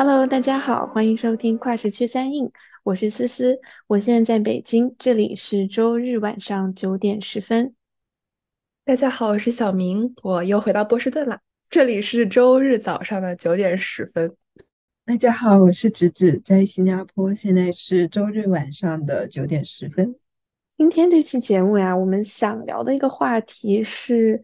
Hello，大家好，欢迎收听跨时区三印，我是思思，我现在在北京，这里是周日晚上九点十分。大家好，我是小明，我又回到波士顿了，这里是周日早上的九点十分。大家好，我是芷芷，在新加坡，现在是周日晚上的九点十分。今天这期节目呀，我们想聊的一个话题是。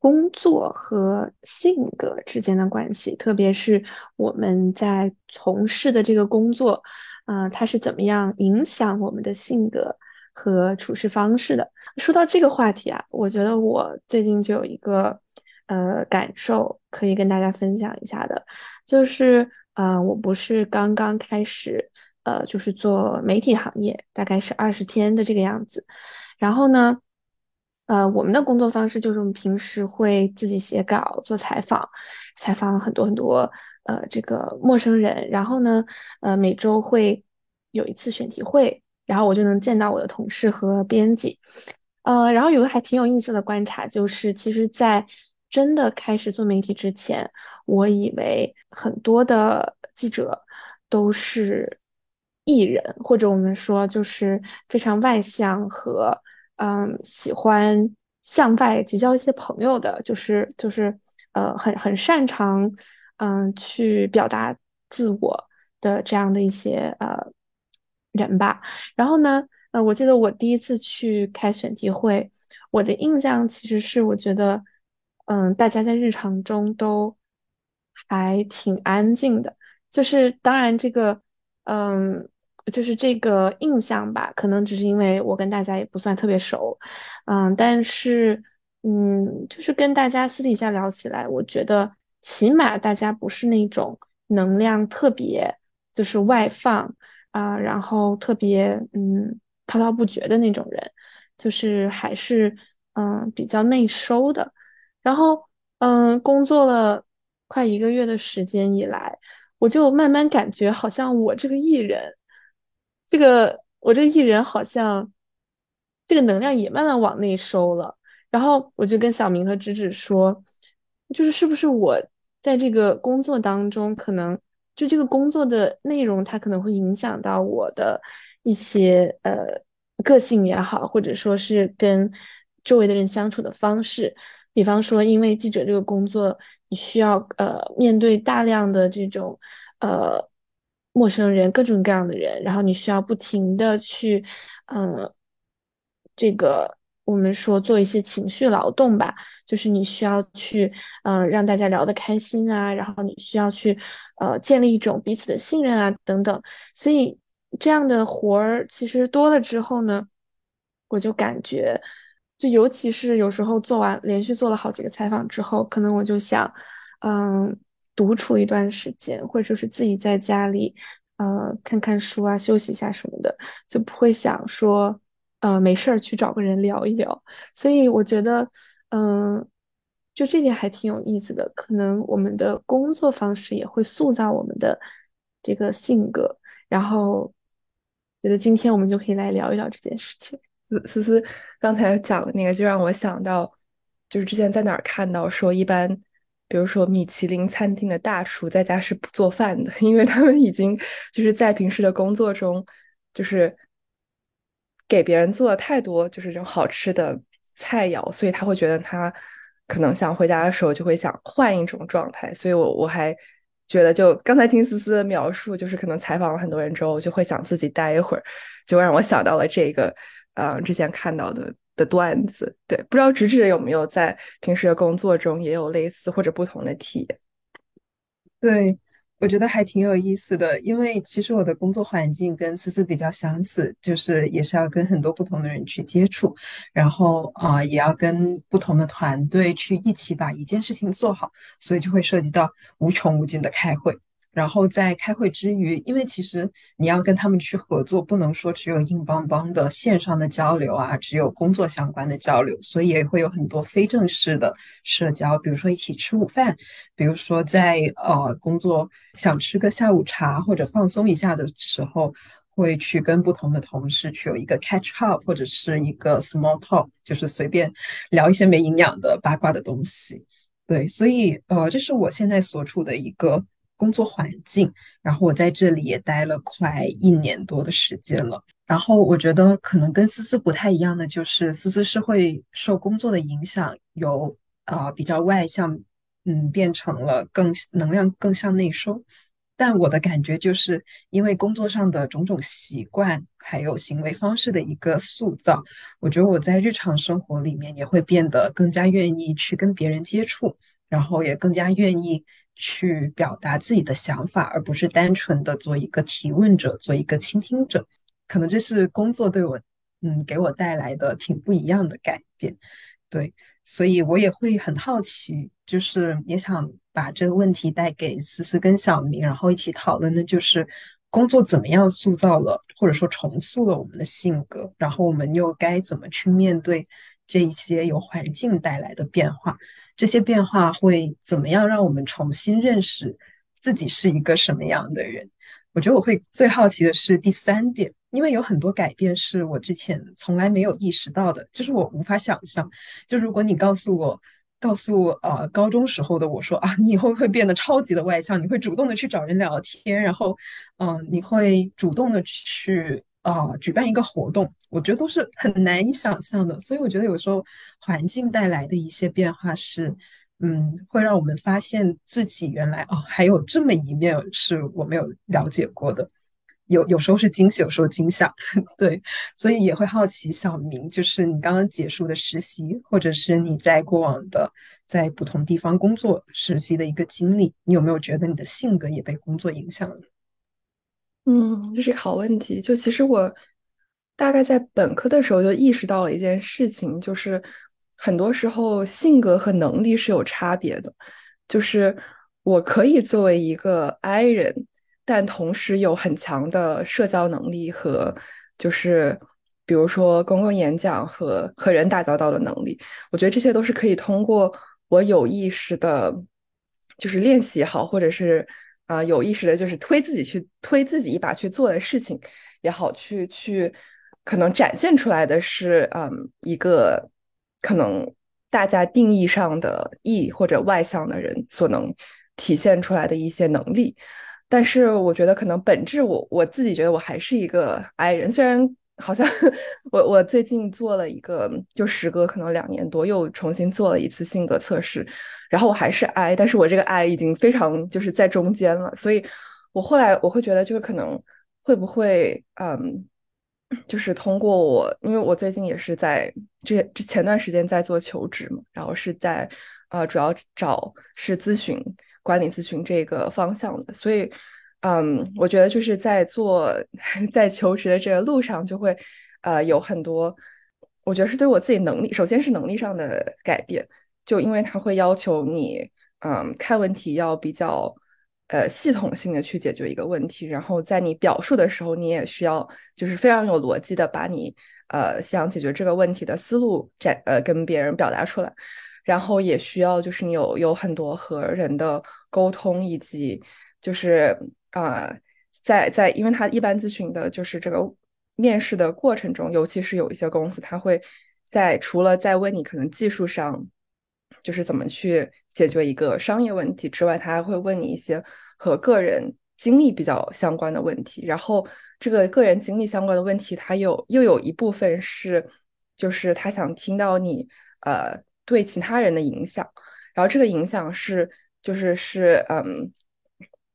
工作和性格之间的关系，特别是我们在从事的这个工作，啊，它是怎么样影响我们的性格和处事方式的？说到这个话题啊，我觉得我最近就有一个呃感受可以跟大家分享一下的，就是呃，我不是刚刚开始呃，就是做媒体行业，大概是二十天的这个样子，然后呢。呃，我们的工作方式就是我们平时会自己写稿、做采访，采访很多很多呃这个陌生人，然后呢，呃每周会有一次选题会，然后我就能见到我的同事和编辑，呃，然后有个还挺有意思的观察，就是其实，在真的开始做媒体之前，我以为很多的记者都是艺人，或者我们说就是非常外向和。嗯，喜欢向外结交一些朋友的，就是就是呃，很很擅长嗯去表达自我的这样的一些呃人吧。然后呢，呃，我记得我第一次去开选题会，我的印象其实是我觉得，嗯，大家在日常中都还挺安静的，就是当然这个嗯。就是这个印象吧，可能只是因为我跟大家也不算特别熟，嗯，但是，嗯，就是跟大家私底下聊起来，我觉得起码大家不是那种能量特别就是外放啊，然后特别嗯滔滔不绝的那种人，就是还是嗯比较内收的。然后嗯，工作了快一个月的时间以来，我就慢慢感觉好像我这个艺人。这个我这个艺人好像，这个能量也慢慢往内收了。然后我就跟小明和芷芷说，就是是不是我在这个工作当中，可能就这个工作的内容，它可能会影响到我的一些呃个性也好，或者说是跟周围的人相处的方式。比方说，因为记者这个工作，你需要呃面对大量的这种呃。陌生人，各种各样的人，然后你需要不停的去，嗯，这个我们说做一些情绪劳动吧，就是你需要去，嗯，让大家聊得开心啊，然后你需要去，呃，建立一种彼此的信任啊，等等。所以这样的活儿其实多了之后呢，我就感觉，就尤其是有时候做完连续做了好几个采访之后，可能我就想，嗯。独处一段时间，或者说是自己在家里，呃，看看书啊，休息一下什么的，就不会想说，呃，没事儿去找个人聊一聊。所以我觉得，嗯，就这点还挺有意思的。可能我们的工作方式也会塑造我们的这个性格。然后，觉得今天我们就可以来聊一聊这件事情。思思刚才讲的那个，就让我想到，就是之前在哪儿看到说一般。比如说，米其林餐厅的大厨在家是不做饭的，因为他们已经就是在平时的工作中，就是给别人做了太多就是这种好吃的菜肴，所以他会觉得他可能想回家的时候就会想换一种状态。所以我我还觉得，就刚才听思思的描述，就是可能采访了很多人之后，就会想自己待一会儿，就让我想到了这个，呃，之前看到的。的段子，对，不知道直直有没有在平时的工作中也有类似或者不同的体验？对，我觉得还挺有意思的，因为其实我的工作环境跟思思比较相似，就是也是要跟很多不同的人去接触，然后啊，也要跟不同的团队去一起把一件事情做好，所以就会涉及到无穷无尽的开会。然后在开会之余，因为其实你要跟他们去合作，不能说只有硬邦邦的线上的交流啊，只有工作相关的交流，所以也会有很多非正式的社交，比如说一起吃午饭，比如说在呃工作想吃个下午茶或者放松一下的时候，会去跟不同的同事去有一个 catch up 或者是一个 small talk，就是随便聊一些没营养的八卦的东西。对，所以呃，这是我现在所处的一个。工作环境。然后我在这里也待了快一年多的时间了。然后我觉得可能跟思思不太一样的就是，思思是会受工作的影响，由啊比较外向，嗯，变成了更能量更向内收。但我的感觉就是，因为工作上的种种习惯，还有行为方式的一个塑造，我觉得我在日常生活里面也会变得更加愿意去跟别人接触，然后也更加愿意去表达自己的想法，而不是单纯的做一个提问者，做一个倾听者。可能这是工作对我，嗯，给我带来的挺不一样的改变。对，所以我也会很好奇，就是也想。把这个问题带给思思跟小明，然后一起讨论的就是工作怎么样塑造了或者说重塑了我们的性格，然后我们又该怎么去面对这一些由环境带来的变化？这些变化会怎么样让我们重新认识自己是一个什么样的人？我觉得我会最好奇的是第三点，因为有很多改变是我之前从来没有意识到的，就是我无法想象。就如果你告诉我。告诉呃高中时候的我说啊，你以后会变得超级的外向，你会主动的去找人聊天，然后嗯，你会主动的去啊举办一个活动，我觉得都是很难以想象的。所以我觉得有时候环境带来的一些变化是，嗯，会让我们发现自己原来哦还有这么一面是我没有了解过的。有有时候是惊喜，有时候惊吓，对，所以也会好奇小明，就是你刚刚结束的实习，或者是你在过往的在不同地方工作实习的一个经历，你有没有觉得你的性格也被工作影响了？嗯，这是个好问题。就其实我大概在本科的时候就意识到了一件事情，就是很多时候性格和能力是有差别的。就是我可以作为一个 I 人。但同时有很强的社交能力和，就是比如说公共演讲和和人打交道的能力，我觉得这些都是可以通过我有意识的，就是练习好，或者是啊有意识的，就是推自己去推自己一把去做的事情也好，去去可能展现出来的是嗯一个可能大家定义上的 E 或者外向的人所能体现出来的一些能力。但是我觉得可能本质，我我自己觉得我还是一个 I 人。虽然好像 我我最近做了一个，就时隔可能两年多，又重新做了一次性格测试，然后我还是 I，但是我这个 I 已经非常就是在中间了。所以我后来我会觉得，就是可能会不会嗯，就是通过我，因为我最近也是在这这前段时间在做求职嘛，然后是在呃主要找是咨询。管理咨询这个方向的，所以，嗯，我觉得就是在做 在求职的这个路上，就会呃有很多，我觉得是对我自己能力，首先是能力上的改变，就因为它会要求你，嗯，看问题要比较呃系统性的去解决一个问题，然后在你表述的时候，你也需要就是非常有逻辑的把你呃想解决这个问题的思路展呃跟别人表达出来。然后也需要，就是你有有很多和人的沟通，以及就是啊，在在，因为他一般咨询的就是这个面试的过程中，尤其是有一些公司，他会在除了在问你可能技术上，就是怎么去解决一个商业问题之外，他还会问你一些和个人经历比较相关的问题。然后这个个人经历相关的问题，他有又有一部分是，就是他想听到你呃。对其他人的影响，然后这个影响是，就是是，嗯，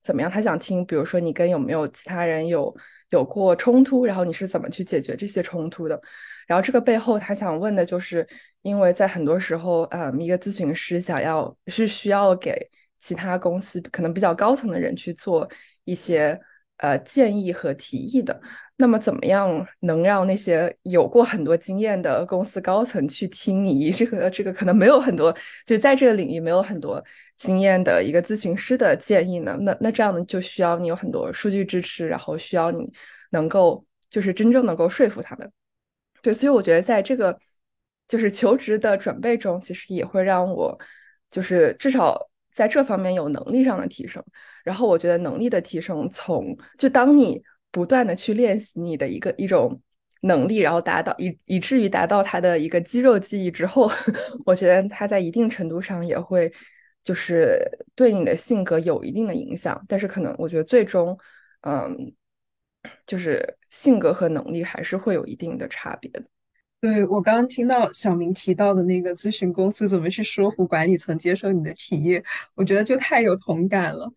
怎么样？他想听，比如说你跟有没有其他人有有过冲突，然后你是怎么去解决这些冲突的？然后这个背后他想问的就是，因为在很多时候，嗯，一个咨询师想要是需要给其他公司可能比较高层的人去做一些。呃，建议和提议的，那么怎么样能让那些有过很多经验的公司高层去听你这个这个可能没有很多就在这个领域没有很多经验的一个咨询师的建议呢？那那这样呢就需要你有很多数据支持，然后需要你能够就是真正能够说服他们。对，所以我觉得在这个就是求职的准备中，其实也会让我就是至少。在这方面有能力上的提升，然后我觉得能力的提升，从就当你不断的去练习你的一个一种能力，然后达到以以至于达到它的一个肌肉记忆之后，我觉得它在一定程度上也会就是对你的性格有一定的影响，但是可能我觉得最终，嗯，就是性格和能力还是会有一定的差别的。对，我刚刚听到小明提到的那个咨询公司怎么去说服管理层接受你的提议，我觉得就太有同感了。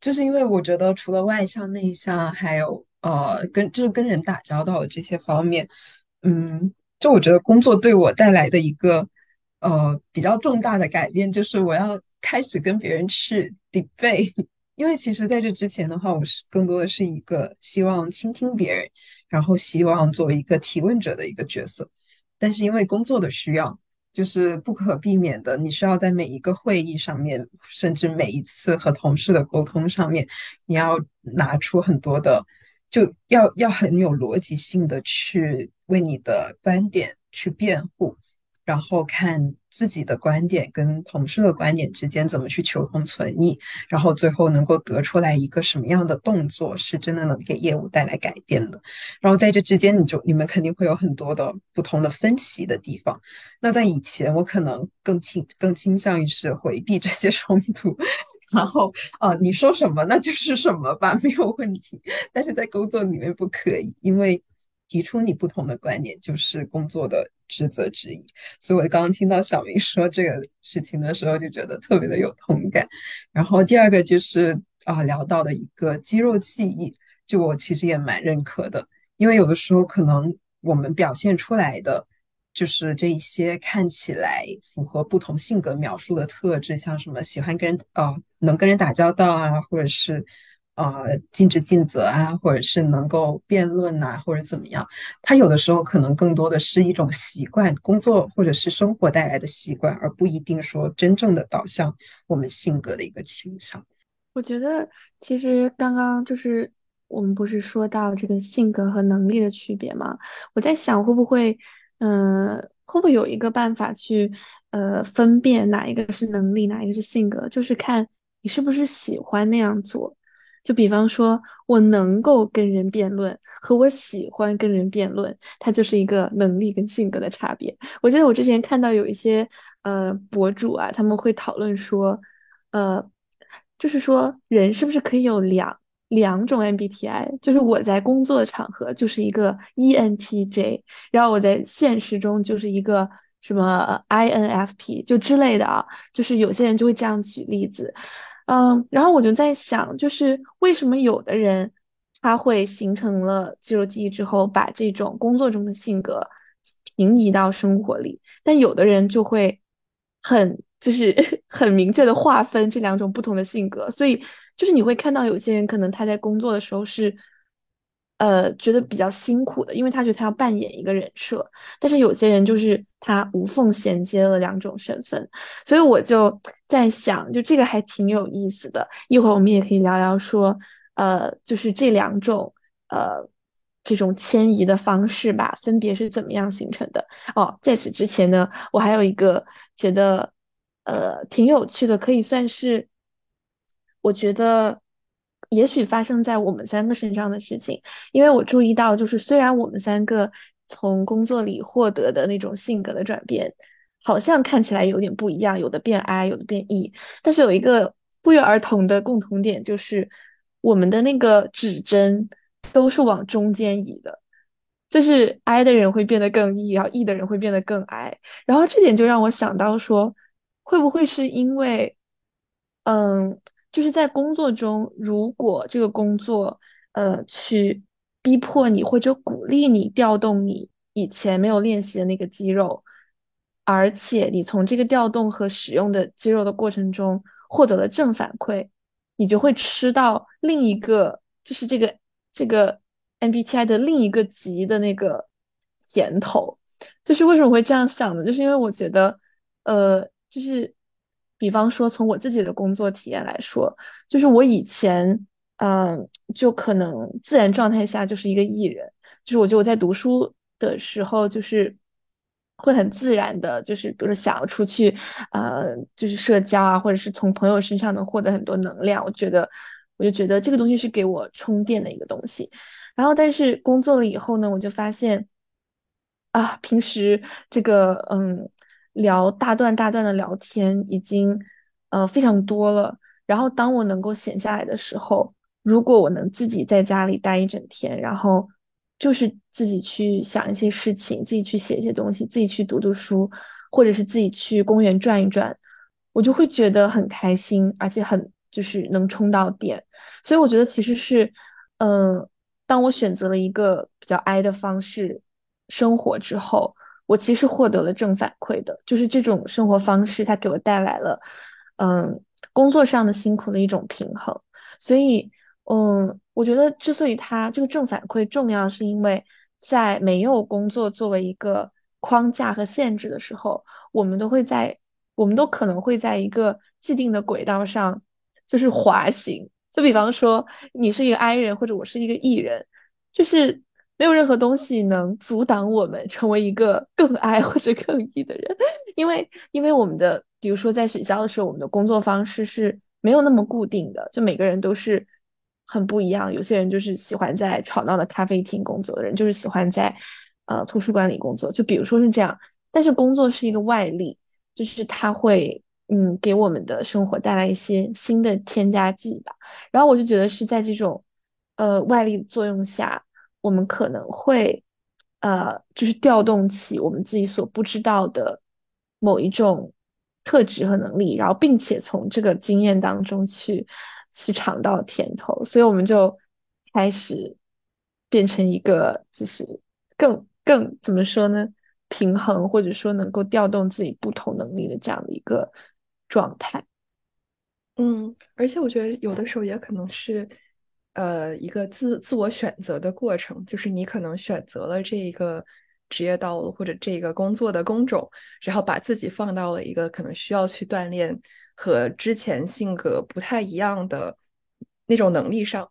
就是因为我觉得除了外向、内向，还有呃跟就是跟人打交道的这些方面，嗯，就我觉得工作对我带来的一个呃比较重大的改变，就是我要开始跟别人去 debate。因为其实在这之前的话，我是更多的是一个希望倾听别人，然后希望作为一个提问者的一个角色。但是因为工作的需要，就是不可避免的，你需要在每一个会议上面，甚至每一次和同事的沟通上面，你要拿出很多的，就要要很有逻辑性的去为你的观点去辩护。然后看自己的观点跟同事的观点之间怎么去求同存异，然后最后能够得出来一个什么样的动作是真的能给业务带来改变的。然后在这之间，你就你们肯定会有很多的不同的分歧的地方。那在以前，我可能更倾更倾向于是回避这些冲突，然后啊，你说什么那就是什么吧，没有问题。但是在工作里面不可以，因为。提出你不同的观点，就是工作的职责之一。所以我刚刚听到小明说这个事情的时候，就觉得特别的有同感。然后第二个就是啊，聊到的一个肌肉记忆，就我其实也蛮认可的，因为有的时候可能我们表现出来的就是这一些看起来符合不同性格描述的特质，像什么喜欢跟人呃能跟人打交道啊，或者是。呃，尽职尽责啊，或者是能够辩论呐，或者怎么样，他有的时候可能更多的是一种习惯，工作或者是生活带来的习惯，而不一定说真正的导向我们性格的一个倾向。我觉得其实刚刚就是我们不是说到这个性格和能力的区别吗？我在想会不会，嗯，会不会有一个办法去呃分辨哪一个是能力，哪一个是性格，就是看你是不是喜欢那样做。就比方说，我能够跟人辩论，和我喜欢跟人辩论，它就是一个能力跟性格的差别。我记得我之前看到有一些呃博主啊，他们会讨论说，呃，就是说人是不是可以有两两种 MBTI？就是我在工作场合就是一个 ENTJ，然后我在现实中就是一个什么 INFP 就之类的啊。就是有些人就会这样举例子。嗯，然后我就在想，就是为什么有的人他会形成了肌肉记忆之后，把这种工作中的性格平移到生活里，但有的人就会很就是 很明确的划分这两种不同的性格，所以就是你会看到有些人可能他在工作的时候是。呃，觉得比较辛苦的，因为他觉得他要扮演一个人设，但是有些人就是他无缝衔接了两种身份，所以我就在想，就这个还挺有意思的。一会儿我们也可以聊聊说，呃，就是这两种呃这种迁移的方式吧，分别是怎么样形成的。哦，在此之前呢，我还有一个觉得呃挺有趣的，可以算是我觉得。也许发生在我们三个身上的事情，因为我注意到，就是虽然我们三个从工作里获得的那种性格的转变，好像看起来有点不一样，有的变 I，有的变 E，但是有一个不约而同的共同点，就是我们的那个指针都是往中间移的，就是 I 的人会变得更 E，然后 E 的人会变得更 I，然后这点就让我想到说，会不会是因为，嗯。就是在工作中，如果这个工作，呃，去逼迫你或者鼓励你调动你以前没有练习的那个肌肉，而且你从这个调动和使用的肌肉的过程中获得了正反馈，你就会吃到另一个，就是这个这个 MBTI 的另一个级的那个甜头。就是为什么会这样想呢？就是因为我觉得，呃，就是。比方说，从我自己的工作体验来说，就是我以前，嗯，就可能自然状态下就是一个艺人，就是我觉得我在读书的时候，就是会很自然的，就是比如说想要出去，呃，就是社交啊，或者是从朋友身上能获得很多能量。我觉得，我就觉得这个东西是给我充电的一个东西。然后，但是工作了以后呢，我就发现，啊，平时这个，嗯。聊大段大段的聊天，已经呃非常多了。然后当我能够闲下来的时候，如果我能自己在家里待一整天，然后就是自己去想一些事情，自己去写一些东西，自己去读读书，或者是自己去公园转一转，我就会觉得很开心，而且很就是能充到电。所以我觉得其实是，嗯，当我选择了一个比较 I 的方式生活之后，我其实获得了正反馈的，就是这种生活方式它给我带来了，嗯。工作上的辛苦的一种平衡，所以，嗯，我觉得之所以它这个正反馈重要，是因为在没有工作作为一个框架和限制的时候，我们都会在，我们都可能会在一个既定的轨道上，就是滑行。就比方说，你是一个 I 人，或者我是一个 E 人，就是没有任何东西能阻挡我们成为一个更 I 或者更 E 的人，因为，因为我们的。比如说，在学校的时候，我们的工作方式是没有那么固定的，就每个人都是很不一样。有些人就是喜欢在吵闹的咖啡厅工作的人，就是喜欢在呃图书馆里工作。就比如说是这样，但是工作是一个外力，就是它会嗯给我们的生活带来一些新的添加剂吧。然后我就觉得是在这种呃外力作用下，我们可能会呃就是调动起我们自己所不知道的某一种。特质和能力，然后并且从这个经验当中去去尝到甜头，所以我们就开始变成一个就是更更怎么说呢？平衡或者说能够调动自己不同能力的这样的一个状态。嗯，而且我觉得有的时候也可能是呃一个自自我选择的过程，就是你可能选择了这一个。职业道路或者这个工作的工种，然后把自己放到了一个可能需要去锻炼和之前性格不太一样的那种能力上，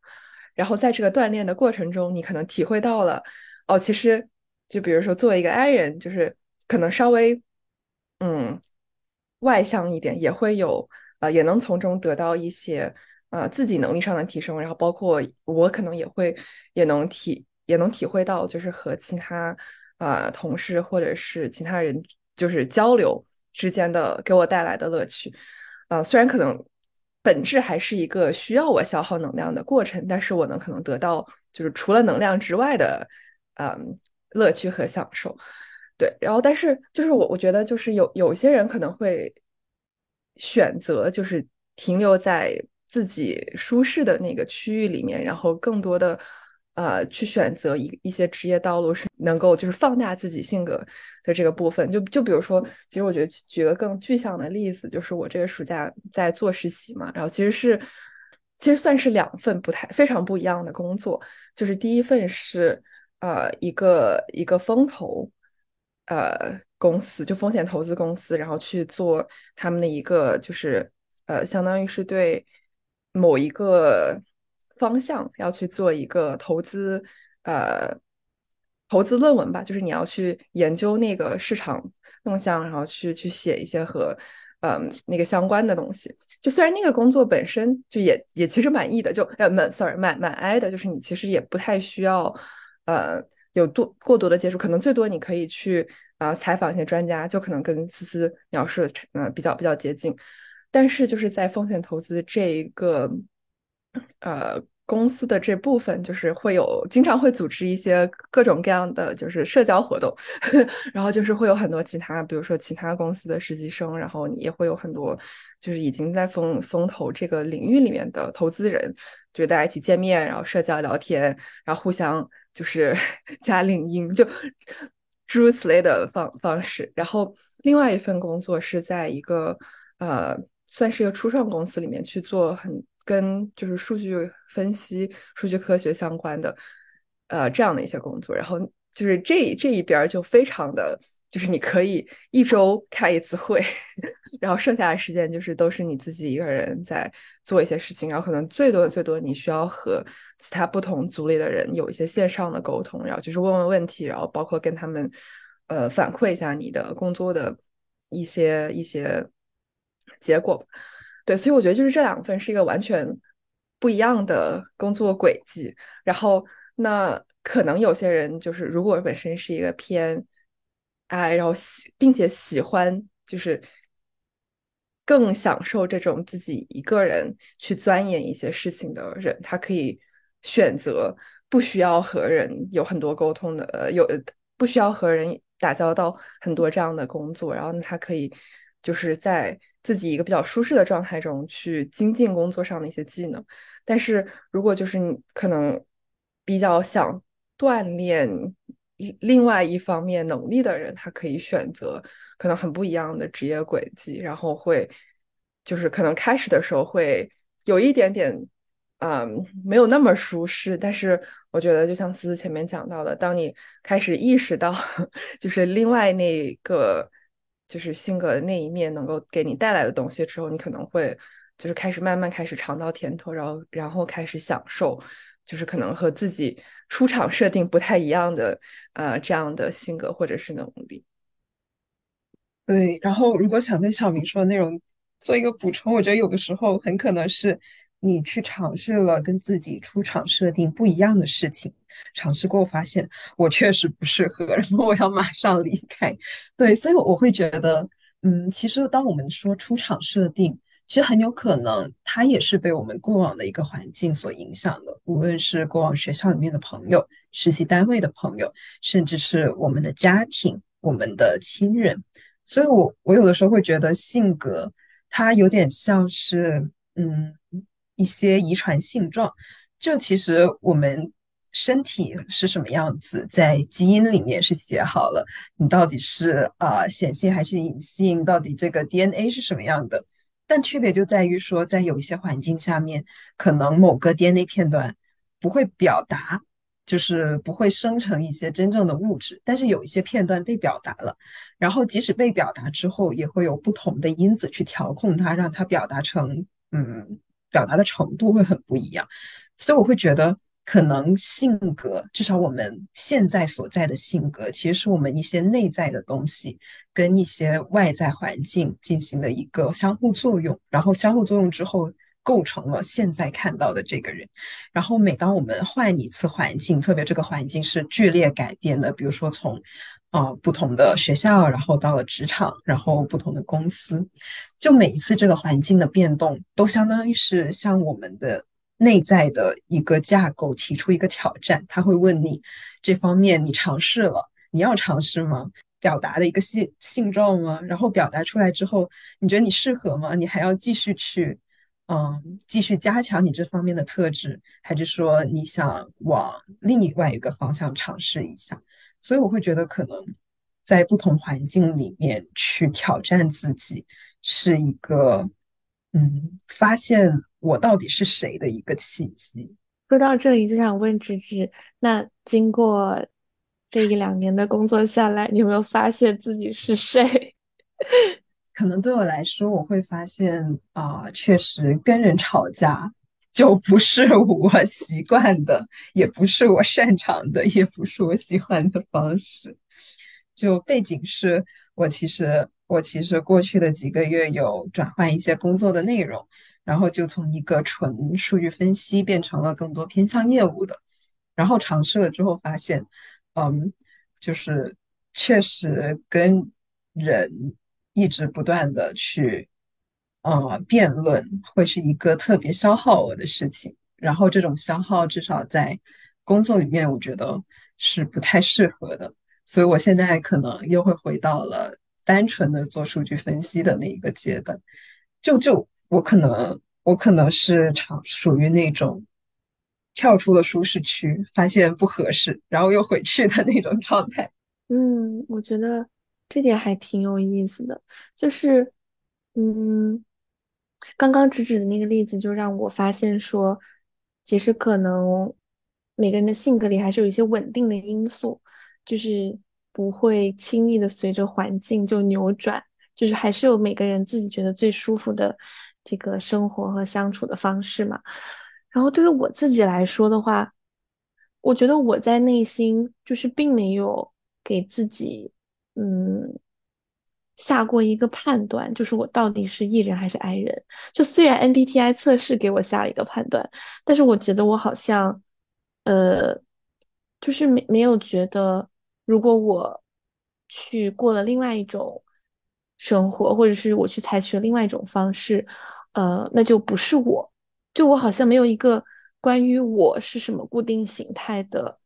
然后在这个锻炼的过程中，你可能体会到了哦，其实就比如说作为一个 I 人，就是可能稍微嗯外向一点，也会有呃也能从中得到一些呃自己能力上的提升，然后包括我可能也会也能体也能体会到，就是和其他。啊，同事或者是其他人，就是交流之间的给我带来的乐趣。啊，虽然可能本质还是一个需要我消耗能量的过程，但是我能可能得到就是除了能量之外的，嗯，乐趣和享受。对，然后但是就是我我觉得就是有有些人可能会选择就是停留在自己舒适的那个区域里面，然后更多的。呃，去选择一一些职业道路是能够就是放大自己性格的这个部分。就就比如说，其实我觉得举个更具象的例子，就是我这个暑假在做实习嘛，然后其实是其实算是两份不太非常不一样的工作。就是第一份是呃一个一个风投呃公司，就风险投资公司，然后去做他们的一个就是呃相当于是对某一个。方向要去做一个投资，呃，投资论文吧，就是你要去研究那个市场动向，然后去去写一些和，嗯，那个相关的东西。就虽然那个工作本身就也也其实满意的，就呃蛮 sorry 蛮蛮挨的，就是你其实也不太需要，呃，有多过多的接触，可能最多你可以去啊采访一些专家，就可能跟思思描述的呃比较比较接近。但是就是在风险投资这一个。呃，公司的这部分就是会有经常会组织一些各种各样的就是社交活动，然后就是会有很多其他，比如说其他公司的实习生，然后你也会有很多就是已经在风风投这个领域里面的投资人，就大家一起见面，然后社交聊天，然后互相就是 加领英，就诸如此类的方方式。然后另外一份工作是在一个呃，算是一个初创公司里面去做很。跟就是数据分析、数据科学相关的，呃，这样的一些工作，然后就是这这一边就非常的，就是你可以一周开一次会，然后剩下的时间就是都是你自己一个人在做一些事情，然后可能最多最多你需要和其他不同组里的人有一些线上的沟通，然后就是问问问题，然后包括跟他们呃反馈一下你的工作的一些一些结果。对，所以我觉得就是这两份是一个完全不一样的工作轨迹。然后，那可能有些人就是，如果本身是一个偏爱，然后喜，并且喜欢就是更享受这种自己一个人去钻研一些事情的人，他可以选择不需要和人有很多沟通的，呃，有不需要和人打交道很多这样的工作，然后，他可以就是在自己一个比较舒适的状态中去精进工作上的一些技能。但是如果就是你可能比较想锻炼另外一方面能力的人，他可以选择。可能很不一样的职业轨迹，然后会就是可能开始的时候会有一点点，嗯，没有那么舒适。但是我觉得，就像思思前面讲到的，当你开始意识到，就是另外那个就是性格的那一面能够给你带来的东西之后，你可能会就是开始慢慢开始尝到甜头，然后然后开始享受，就是可能和自己出场设定不太一样的呃这样的性格或者是能力。对，然后如果想对小明说的内容做一个补充，我觉得有的时候很可能是你去尝试了跟自己出厂设定不一样的事情，尝试过发现我确实不适合，然后我要马上离开。对，所以我会觉得，嗯，其实当我们说出厂设定，其实很有可能它也是被我们过往的一个环境所影响的，无论是过往学校里面的朋友、实习单位的朋友，甚至是我们的家庭、我们的亲人。所以，我我有的时候会觉得性格它有点像是，嗯，一些遗传性状。就其实我们身体是什么样子，在基因里面是写好了，你到底是啊显性还是隐性，到底这个 DNA 是什么样的。但区别就在于说，在有一些环境下面，可能某个 DNA 片段不会表达。就是不会生成一些真正的物质，但是有一些片段被表达了，然后即使被表达之后，也会有不同的因子去调控它，让它表达成，嗯，表达的程度会很不一样。所以我会觉得，可能性格，至少我们现在所在的性格，其实是我们一些内在的东西跟一些外在环境进行了一个相互作用，然后相互作用之后。构成了现在看到的这个人，然后每当我们换一次环境，特别这个环境是剧烈改变的，比如说从呃不同的学校，然后到了职场，然后不同的公司，就每一次这个环境的变动，都相当于是像我们的内在的一个架构提出一个挑战。他会问你这方面你尝试了，你要尝试吗？表达的一个性性状吗？然后表达出来之后，你觉得你适合吗？你还要继续去。嗯，继续加强你这方面的特质，还是说你想往另外一个方向尝试一下？所以我会觉得，可能在不同环境里面去挑战自己，是一个嗯，发现我到底是谁的一个契机。说到这里，就想问芝芝，那经过这一两年的工作下来，你有没有发现自己是谁？可能对我来说，我会发现啊，确实跟人吵架就不是我习惯的，也不是我擅长的，也不是我喜欢的方式。就背景是我其实我其实过去的几个月有转换一些工作的内容，然后就从一个纯数据分析变成了更多偏向业务的。然后尝试了之后发现，嗯，就是确实跟人。一直不断的去，呃，辩论会是一个特别消耗我的事情。然后这种消耗至少在工作里面，我觉得是不太适合的。所以我现在可能又会回到了单纯的做数据分析的那一个阶段。就就我可能我可能是常属于那种跳出了舒适区，发现不合适，然后又回去的那种状态。嗯，我觉得。这点还挺有意思的，就是，嗯，刚刚直指的那个例子，就让我发现说，其实可能每个人的性格里还是有一些稳定的因素，就是不会轻易的随着环境就扭转，就是还是有每个人自己觉得最舒服的这个生活和相处的方式嘛。然后对于我自己来说的话，我觉得我在内心就是并没有给自己。嗯，下过一个判断，就是我到底是 E 人还是 I 人。就虽然 MBTI 测试给我下了一个判断，但是我觉得我好像，呃，就是没没有觉得，如果我去过了另外一种生活，或者是我去采取另外一种方式，呃，那就不是我，就我好像没有一个关于我是什么固定形态的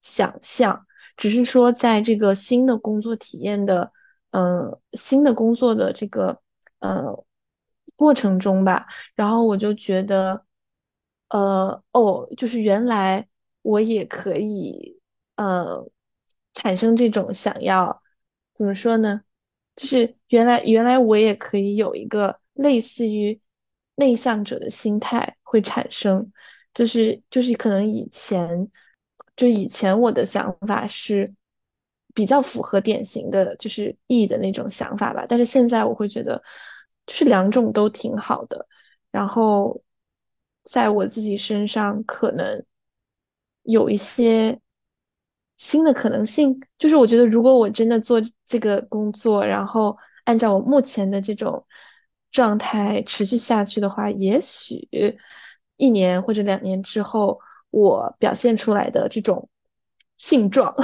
想象，只是说在这个新的工作体验的，嗯，新的工作的这个，呃，过程中吧，然后我就觉得，呃，哦，就是原来我也可以，呃，产生这种想要，怎么说呢？就是原来原来我也可以有一个类似于内向者的心态会产生，就是就是可能以前就以前我的想法是比较符合典型的就是 E 的那种想法吧，但是现在我会觉得就是两种都挺好的，然后在我自己身上可能有一些。新的可能性，就是我觉得，如果我真的做这个工作，然后按照我目前的这种状态持续下去的话，也许一年或者两年之后，我表现出来的这种性状，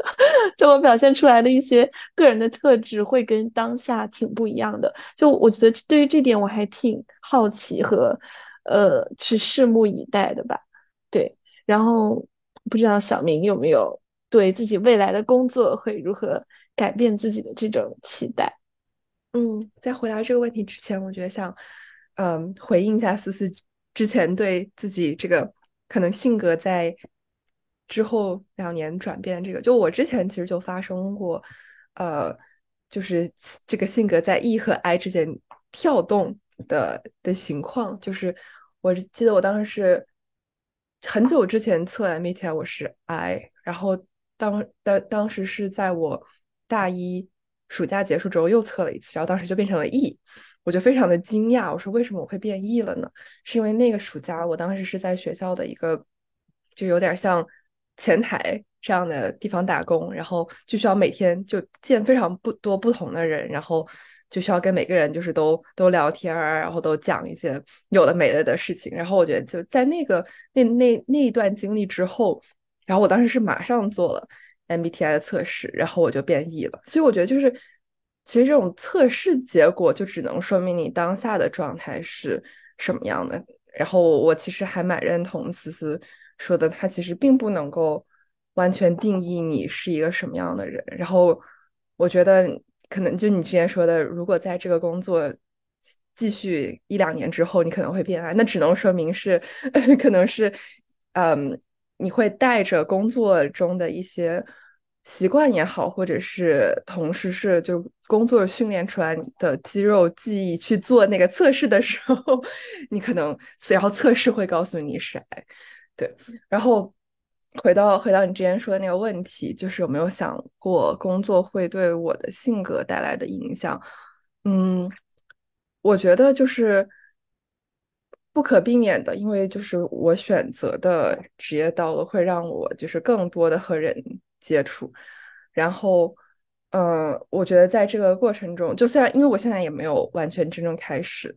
就我表现出来的一些个人的特质，会跟当下挺不一样的。就我觉得，对于这点，我还挺好奇和呃，去拭目以待的吧。对，然后不知道小明有没有。对自己未来的工作会如何改变自己的这种期待？嗯，在回答这个问题之前，我觉得想，嗯，回应一下思思之前对自己这个可能性格在之后两年转变这个，就我之前其实就发生过，呃，就是这个性格在 E 和 I 之间跳动的的情况，就是我记得我当时是很久之前测 MBTI 我是 I，然后。当当当时是在我大一暑假结束之后又测了一次，然后当时就变成了 E，我就非常的惊讶，我说为什么我会变 E 了呢？是因为那个暑假我当时是在学校的一个就有点像前台这样的地方打工，然后就需要每天就见非常不多不同的人，然后就需要跟每个人就是都都聊天儿，然后都讲一些有的没的的事情，然后我觉得就在那个那那那一段经历之后。然后我当时是马上做了 MBTI 的测试，然后我就变异了。所以我觉得就是，其实这种测试结果就只能说明你当下的状态是什么样的。然后我其实还蛮认同思思说的，他其实并不能够完全定义你是一个什么样的人。然后我觉得可能就你之前说的，如果在这个工作继续一两年之后，你可能会变爱，那只能说明是 可能是嗯。你会带着工作中的一些习惯也好，或者是同时是就工作训练出来的肌肉记忆去做那个测试的时候，你可能然后测试会告诉你是谁。对，然后回到回到你之前说的那个问题，就是有没有想过工作会对我的性格带来的影响？嗯，我觉得就是。不可避免的，因为就是我选择的职业道路会让我就是更多的和人接触，然后，呃，我觉得在这个过程中，就虽然因为我现在也没有完全真正开始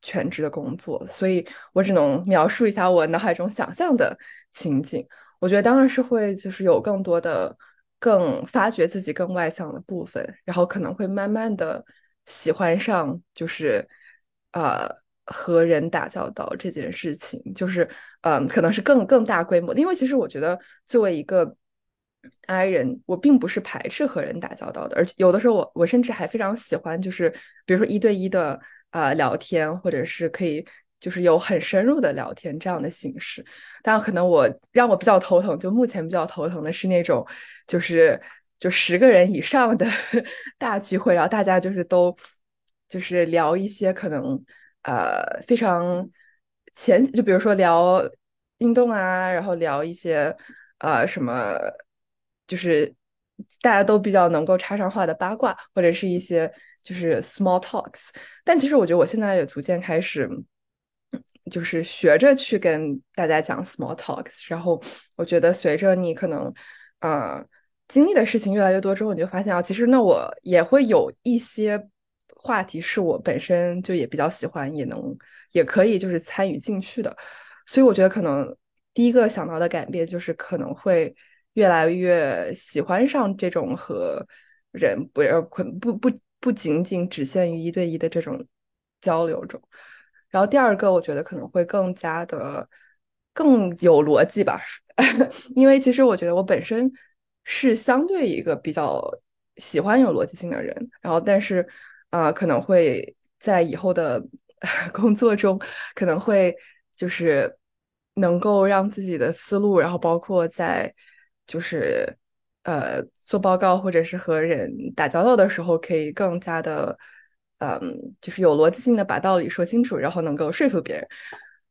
全职的工作，所以我只能描述一下我脑海中想象的情景。我觉得当然是会就是有更多的更发掘自己更外向的部分，然后可能会慢慢的喜欢上就是呃。和人打交道这件事情，就是嗯，可能是更更大规模的。因为其实我觉得，作为一个 I 人，我并不是排斥和人打交道的，而且有的时候我我甚至还非常喜欢，就是比如说一对一的呃聊天，或者是可以就是有很深入的聊天这样的形式。但可能我让我比较头疼，就目前比较头疼的是那种就是就十个人以上的 大聚会，然后大家就是都就是聊一些可能。呃，非常前，就比如说聊运动啊，然后聊一些呃什么，就是大家都比较能够插上话的八卦，或者是一些就是 small talks。但其实我觉得我现在也逐渐开始，就是学着去跟大家讲 small talks。然后我觉得随着你可能呃经历的事情越来越多之后，你就发现啊，其实那我也会有一些。话题是我本身就也比较喜欢，也能也可以就是参与进去的，所以我觉得可能第一个想到的改变就是可能会越来越喜欢上这种和人不要不不不不仅仅只限于一对一的这种交流中。然后第二个，我觉得可能会更加的更有逻辑吧，因为其实我觉得我本身是相对一个比较喜欢有逻辑性的人，然后但是呃可能会在以后的 工作中可能会就是能够让自己的思路，然后包括在就是呃做报告或者是和人打交道的时候，可以更加的。嗯，就是有逻辑性的把道理说清楚，然后能够说服别人。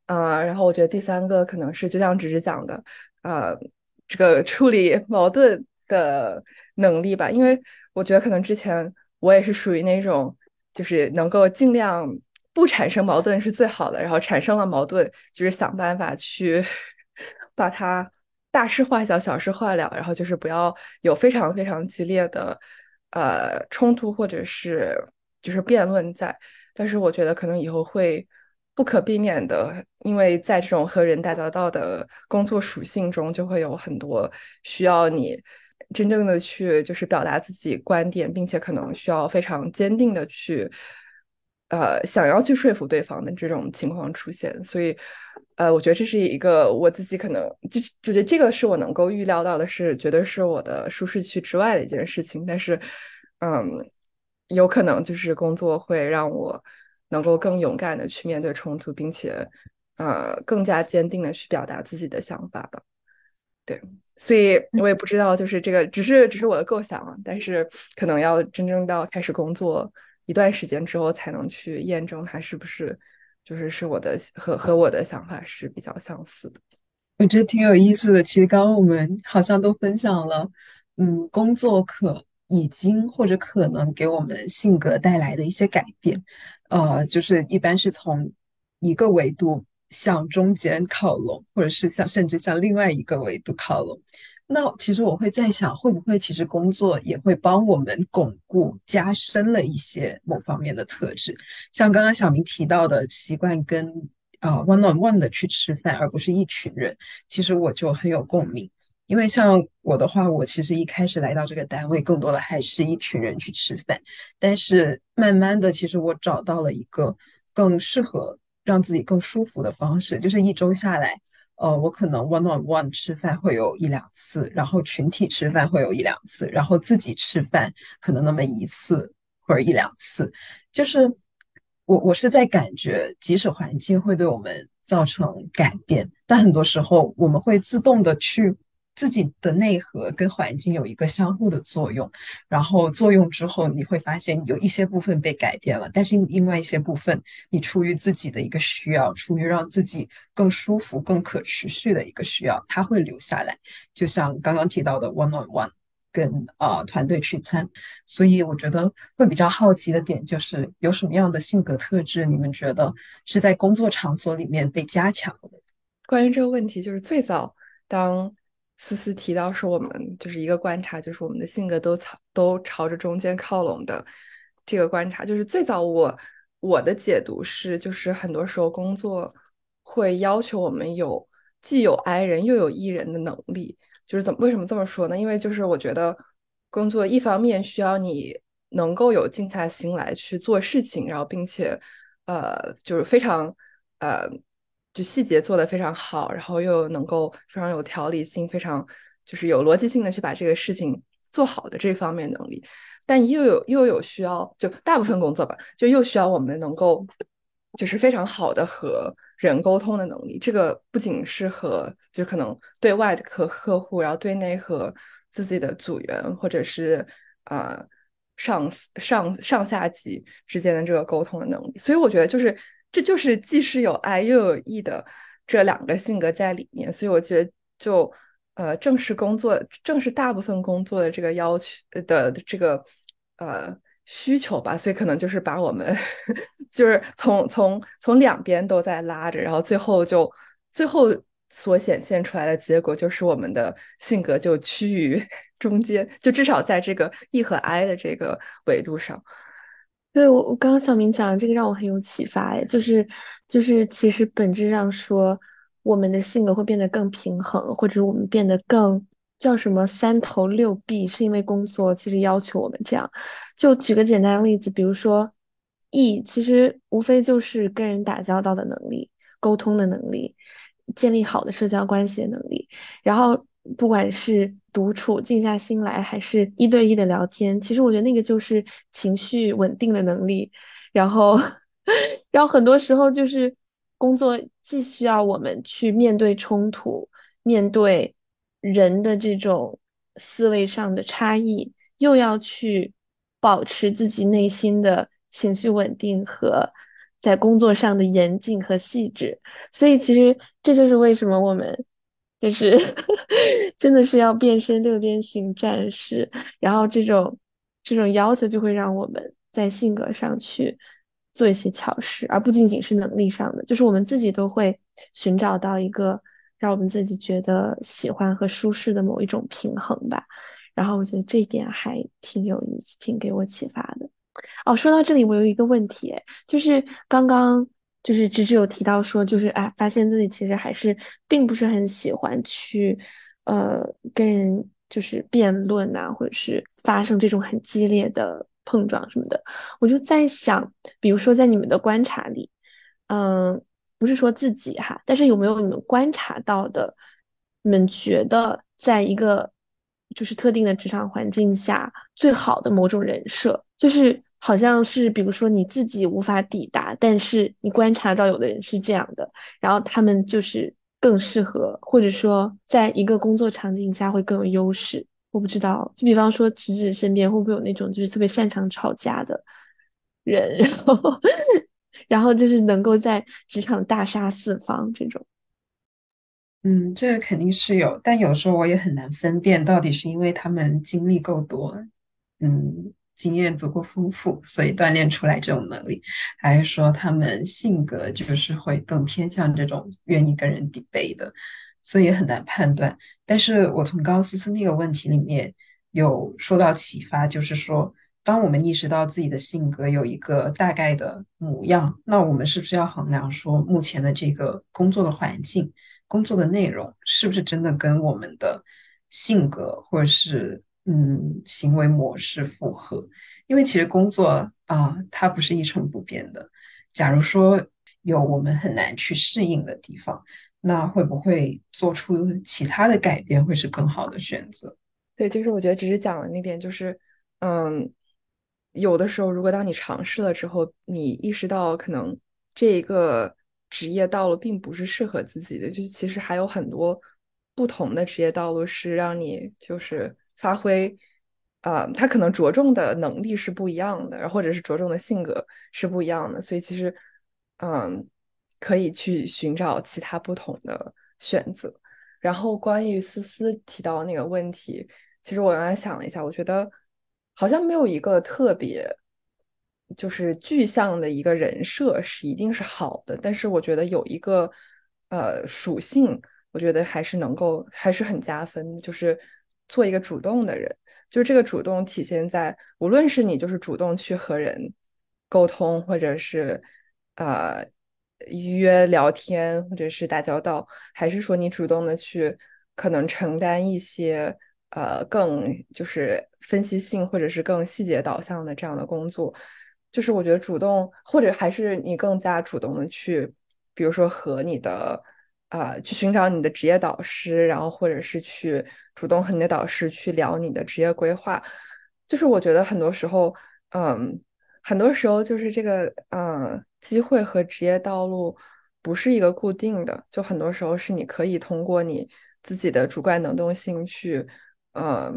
呃，然后我觉得第三个可能是就像只是讲的，呃，这个处理矛盾的能力吧。因为我觉得可能之前我也是属于那种，就是能够尽量不产生矛盾是最好的，然后产生了矛盾，就是想办法去 把它大事化小，小事化了，然后就是不要有非常非常激烈的呃冲突或者是。就是辩论在，但是我觉得可能以后会不可避免的，因为在这种和人打交道的工作属性中，就会有很多需要你真正的去就是表达自己观点，并且可能需要非常坚定的去呃想要去说服对方的这种情况出现。所以，呃，我觉得这是一个我自己可能就就觉得这个是我能够预料到的，是绝对是我的舒适区之外的一件事情。但是，嗯。有可能就是工作会让我能够更勇敢的去面对冲突，并且呃更加坚定的去表达自己的想法吧。对，所以我也不知道，就是这个只是只是我的构想，但是可能要真正到开始工作一段时间之后，才能去验证它是不是就是是我的和和我的想法是比较相似的。我觉得挺有意思的。其实刚刚我们好像都分享了，嗯，工作可。已经或者可能给我们性格带来的一些改变，呃，就是一般是从一个维度向中间靠拢，或者是向甚至向另外一个维度靠拢。那其实我会在想，会不会其实工作也会帮我们巩固、加深了一些某方面的特质？像刚刚小明提到的习惯跟啊 one on one 的去吃饭，而不是一群人，其实我就很有共鸣。因为像我的话，我其实一开始来到这个单位，更多的还是一群人去吃饭。但是慢慢的，其实我找到了一个更适合让自己更舒服的方式，就是一周下来，呃，我可能 one on one 吃饭会有一两次，然后群体吃饭会有一两次，然后自己吃饭可能那么一次或者一两次。就是我我是在感觉，即使环境会对我们造成改变，但很多时候我们会自动的去。自己的内核跟环境有一个相互的作用，然后作用之后，你会发现有一些部分被改变了，但是另外一些部分，你出于自己的一个需要，出于让自己更舒服、更可持续的一个需要，它会留下来。就像刚刚提到的 one on one 跟呃团队聚餐，所以我觉得会比较好奇的点就是有什么样的性格特质，你们觉得是在工作场所里面被加强的？关于这个问题，就是最早当。思思提到说，我们就是一个观察，就是我们的性格都朝都朝着中间靠拢的这个观察，就是最早我我的解读是，就是很多时候工作会要求我们有既有 I 人又有 E 人的能力，就是怎么为什么这么说呢？因为就是我觉得工作一方面需要你能够有静下心来去做事情，然后并且呃就是非常呃。就细节做得非常好，然后又能够非常有条理性，非常就是有逻辑性的去把这个事情做好的这方面能力，但又有又有需要，就大部分工作吧，就又需要我们能够就是非常好的和人沟通的能力。这个不仅是和就可能对外的和客户，然后对内和自己的组员或者是啊上上上下级之间的这个沟通的能力。所以我觉得就是。这就是既是有爱又有义的这两个性格在里面，所以我觉得就呃正式工作，正是大部分工作的这个要求的这个呃需求吧，所以可能就是把我们 就是从从从两边都在拉着，然后最后就最后所显现出来的结果就是我们的性格就趋于 中间，就至少在这个 E 和 I 的这个维度上。对我，我刚刚小明讲的这个让我很有启发哎，就是就是其实本质上说，我们的性格会变得更平衡，或者我们变得更叫什么三头六臂，是因为工作其实要求我们这样。就举个简单的例子，比如说，E 其实无非就是跟人打交道的能力、沟通的能力、建立好的社交关系的能力。然后不管是独处静下心来，还是一对一的聊天，其实我觉得那个就是情绪稳定的能力。然后，然后很多时候就是工作既需要我们去面对冲突，面对人的这种思维上的差异，又要去保持自己内心的情绪稳定和在工作上的严谨和细致。所以，其实这就是为什么我们就是 真的是要变身六边形战士，然后这种这种要求就会让我们。在性格上去做一些调试，而不仅仅是能力上的，就是我们自己都会寻找到一个让我们自己觉得喜欢和舒适的某一种平衡吧。然后我觉得这一点还挺有意思，挺给我启发的。哦，说到这里，我有一个问题，就是刚刚就是芝芝有提到说，就是哎，发现自己其实还是并不是很喜欢去呃跟人就是辩论啊，或者是发生这种很激烈的。碰撞什么的，我就在想，比如说在你们的观察里，嗯，不是说自己哈，但是有没有你们观察到的，你们觉得在一个就是特定的职场环境下最好的某种人设，就是好像是比如说你自己无法抵达，但是你观察到有的人是这样的，然后他们就是更适合，或者说在一个工作场景下会更有优势。我不知道，就比方说，直直身边会不会有那种就是特别擅长吵架的人，然后，然后就是能够在职场大杀四方这种。嗯，这个肯定是有，但有时候我也很难分辨，到底是因为他们经历够多，嗯，经验足够丰富，所以锻炼出来这种能力，还是说他们性格就是会更偏向这种愿意跟人 debate 的。所以也很难判断，但是我从高思思那个问题里面有受到启发，就是说，当我们意识到自己的性格有一个大概的模样，那我们是不是要衡量说，目前的这个工作的环境、工作的内容，是不是真的跟我们的性格或者是嗯行为模式复合？因为其实工作啊，它不是一成不变的。假如说有我们很难去适应的地方。那会不会做出其他的改变，会是更好的选择？对，就是我觉得只是讲的那点，就是，嗯，有的时候，如果当你尝试了之后，你意识到可能这一个职业道路并不是适合自己的，就是其实还有很多不同的职业道路是让你就是发挥，呃，他可能着重的能力是不一样的，然后或者是着重的性格是不一样的，所以其实，嗯。可以去寻找其他不同的选择。然后关于思思提到那个问题，其实我刚才想了一下，我觉得好像没有一个特别就是具象的一个人设是一定是好的。但是我觉得有一个呃属性，我觉得还是能够还是很加分，就是做一个主动的人。就这个主动体现在，无论是你就是主动去和人沟通，或者是呃。约聊天或者是打交道，还是说你主动的去可能承担一些呃更就是分析性或者是更细节导向的这样的工作？就是我觉得主动或者还是你更加主动的去，比如说和你的呃去寻找你的职业导师，然后或者是去主动和你的导师去聊你的职业规划。就是我觉得很多时候，嗯，很多时候就是这个嗯。机会和职业道路不是一个固定的，就很多时候是你可以通过你自己的主观能动性去，呃，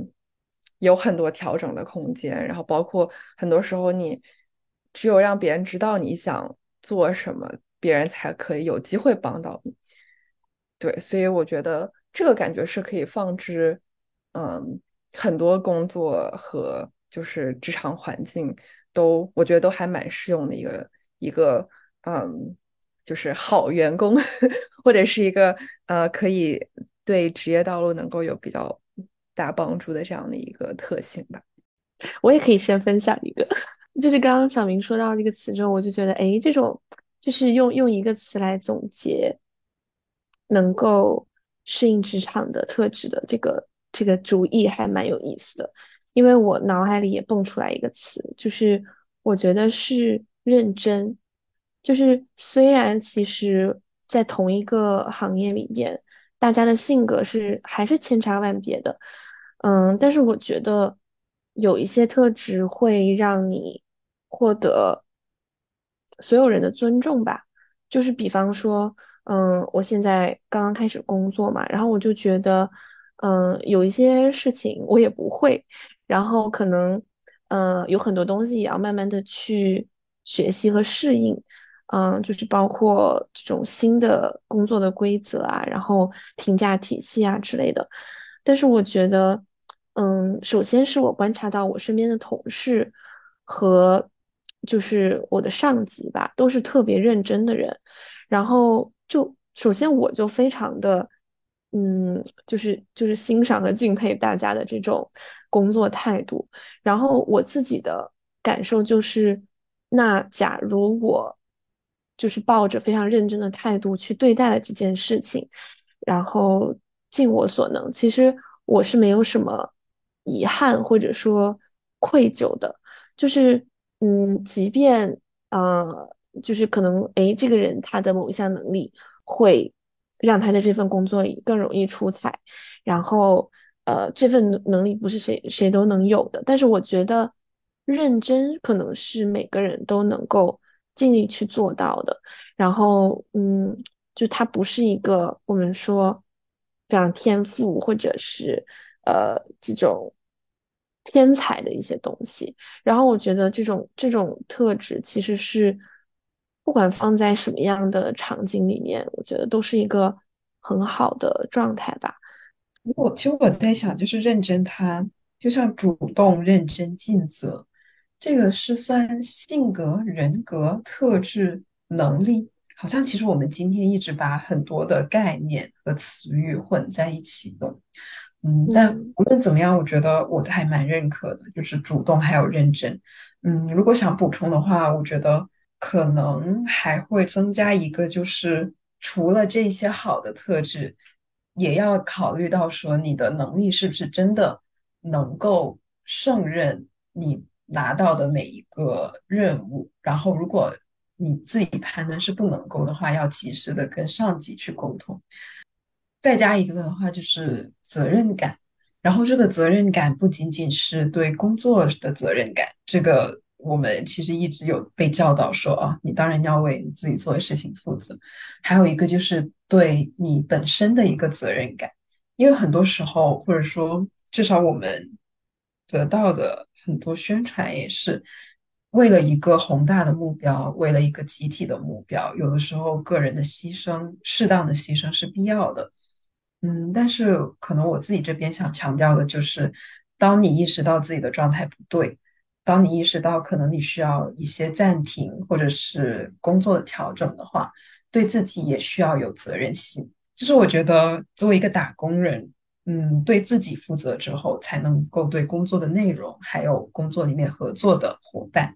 有很多调整的空间。然后包括很多时候你只有让别人知道你想做什么，别人才可以有机会帮到你。对，所以我觉得这个感觉是可以放置，嗯，很多工作和就是职场环境都，我觉得都还蛮适用的一个。一个嗯，就是好员工，或者是一个呃，可以对职业道路能够有比较大帮助的这样的一个特性吧。我也可以先分享一个，就是刚刚小明说到这个词之后，我就觉得，哎，这种就是用用一个词来总结能够适应职场的特质的这个这个主意还蛮有意思的，因为我脑海里也蹦出来一个词，就是我觉得是认真。就是虽然其实，在同一个行业里面，大家的性格是还是千差万别的，嗯，但是我觉得有一些特质会让你获得所有人的尊重吧。就是比方说，嗯，我现在刚刚开始工作嘛，然后我就觉得，嗯，有一些事情我也不会，然后可能，嗯，有很多东西也要慢慢的去学习和适应。嗯，就是包括这种新的工作的规则啊，然后评价体系啊之类的。但是我觉得，嗯，首先是我观察到我身边的同事和就是我的上级吧，都是特别认真的人。然后就首先我就非常的，嗯，就是就是欣赏和敬佩大家的这种工作态度。然后我自己的感受就是，那假如我。就是抱着非常认真的态度去对待了这件事情，然后尽我所能。其实我是没有什么遗憾或者说愧疚的。就是，嗯，即便呃，就是可能，诶，这个人他的某一项能力会让他在这份工作里更容易出彩，然后，呃，这份能力不是谁谁都能有的。但是我觉得，认真可能是每个人都能够。尽力去做到的，然后，嗯，就他不是一个我们说非常天赋或者是呃这种天才的一些东西。然后我觉得这种这种特质其实是不管放在什么样的场景里面，我觉得都是一个很好的状态吧。我其实我在想，就是认真，他就像主动、认真、尽责。这个是算性格、人格特质、能力，好像其实我们今天一直把很多的概念和词语混在一起的。嗯，但无论怎么样，我觉得我还蛮认可的，就是主动还有认真。嗯，如果想补充的话，我觉得可能还会增加一个，就是除了这些好的特质，也要考虑到说你的能力是不是真的能够胜任你。拿到的每一个任务，然后如果你自己判断是不能够的话，要及时的跟上级去沟通。再加一个的话，就是责任感。然后这个责任感不仅仅是对工作的责任感，这个我们其实一直有被教导说啊，你当然要为你自己做的事情负责。还有一个就是对你本身的一个责任感，因为很多时候，或者说至少我们得到的。很多宣传也是为了一个宏大的目标，为了一个集体的目标，有的时候个人的牺牲，适当的牺牲是必要的。嗯，但是可能我自己这边想强调的就是，当你意识到自己的状态不对，当你意识到可能你需要一些暂停或者是工作的调整的话，对自己也需要有责任心。就是我觉得作为一个打工人。嗯，对自己负责之后，才能够对工作的内容，还有工作里面合作的伙伴，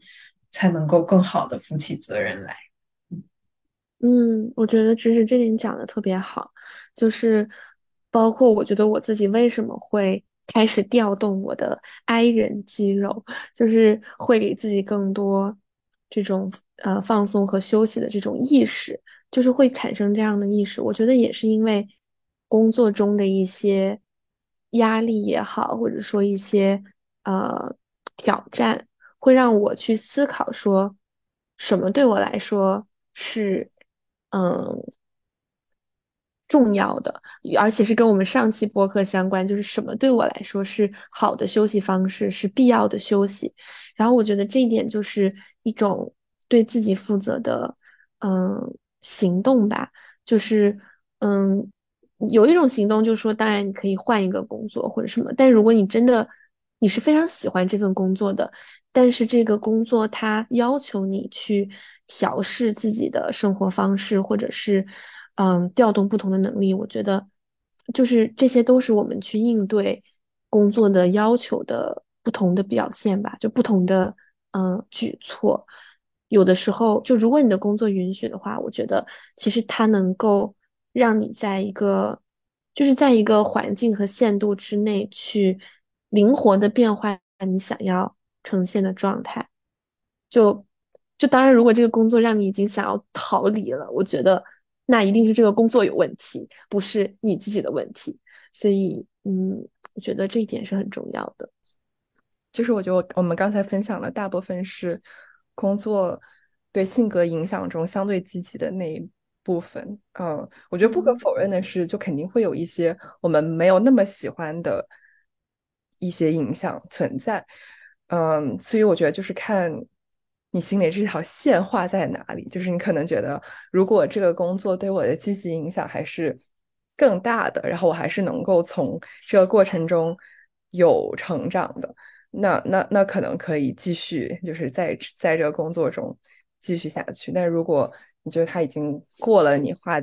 才能够更好的负起责任来。嗯，我觉得芝芝这点讲的特别好，就是包括我觉得我自己为什么会开始调动我的 I 人肌肉，就是会给自己更多这种呃放松和休息的这种意识，就是会产生这样的意识。我觉得也是因为。工作中的一些压力也好，或者说一些呃挑战，会让我去思考说，什么对我来说是嗯重要的，而且是跟我们上期播客相关，就是什么对我来说是好的休息方式，是必要的休息。然后我觉得这一点就是一种对自己负责的嗯行动吧，就是嗯。有一种行动，就是说，当然你可以换一个工作或者什么，但如果你真的你是非常喜欢这份工作的，但是这个工作它要求你去调试自己的生活方式，或者是嗯调动不同的能力，我觉得就是这些都是我们去应对工作的要求的不同的表现吧，就不同的嗯举措。有的时候，就如果你的工作允许的话，我觉得其实它能够。让你在一个就是在一个环境和限度之内去灵活的变换你想要呈现的状态。就就当然，如果这个工作让你已经想要逃离了，我觉得那一定是这个工作有问题，不是你自己的问题。所以，嗯，我觉得这一点是很重要的。就是我觉得我们刚才分享的大部分是工作对性格影响中相对积极的那一部分。嗯，我觉得不可否认的是，就肯定会有一些我们没有那么喜欢的一些影响存在。嗯，所以我觉得就是看你心里这条线画在哪里。就是你可能觉得，如果这个工作对我的积极影响还是更大的，然后我还是能够从这个过程中有成长的。那那那可能可以继续，就是在在这个工作中继续下去。但如果你觉得他已经过了你画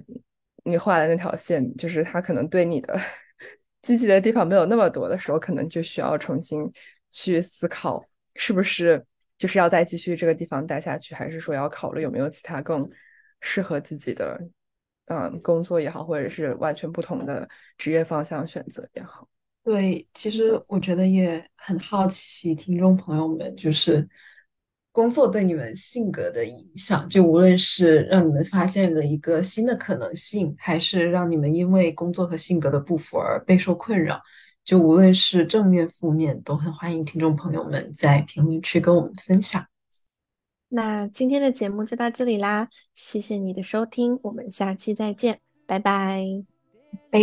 你画的那条线，就是他可能对你的积极的地方没有那么多的时候，可能就需要重新去思考，是不是就是要再继续这个地方待下去，还是说要考虑有没有其他更适合自己的嗯工作也好，或者是完全不同的职业方向选择也好。对，其实我觉得也很好奇，听众朋友们，就是工作对你们性格的影响，就无论是让你们发现了一个新的可能性，还是让你们因为工作和性格的不符而备受困扰，就无论是正面负面，都很欢迎听众朋友们在评论区跟我们分享。那今天的节目就到这里啦，谢谢你的收听，我们下期再见，拜拜，拜。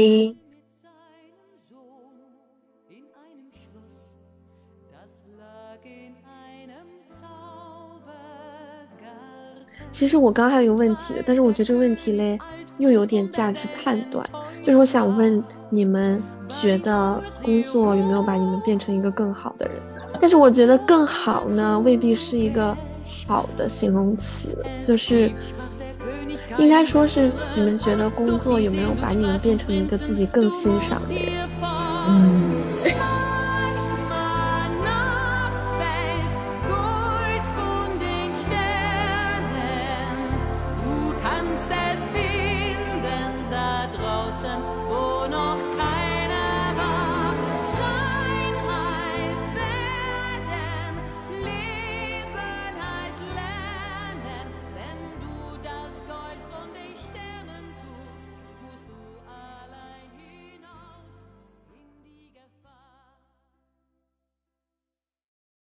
其实我刚还有一个问题，但是我觉得这个问题嘞又有点价值判断，就是我想问你们觉得工作有没有把你们变成一个更好的人？但是我觉得更好呢未必是一个好的形容词，就是应该说是你们觉得工作有没有把你们变成一个自己更欣赏的人？嗯。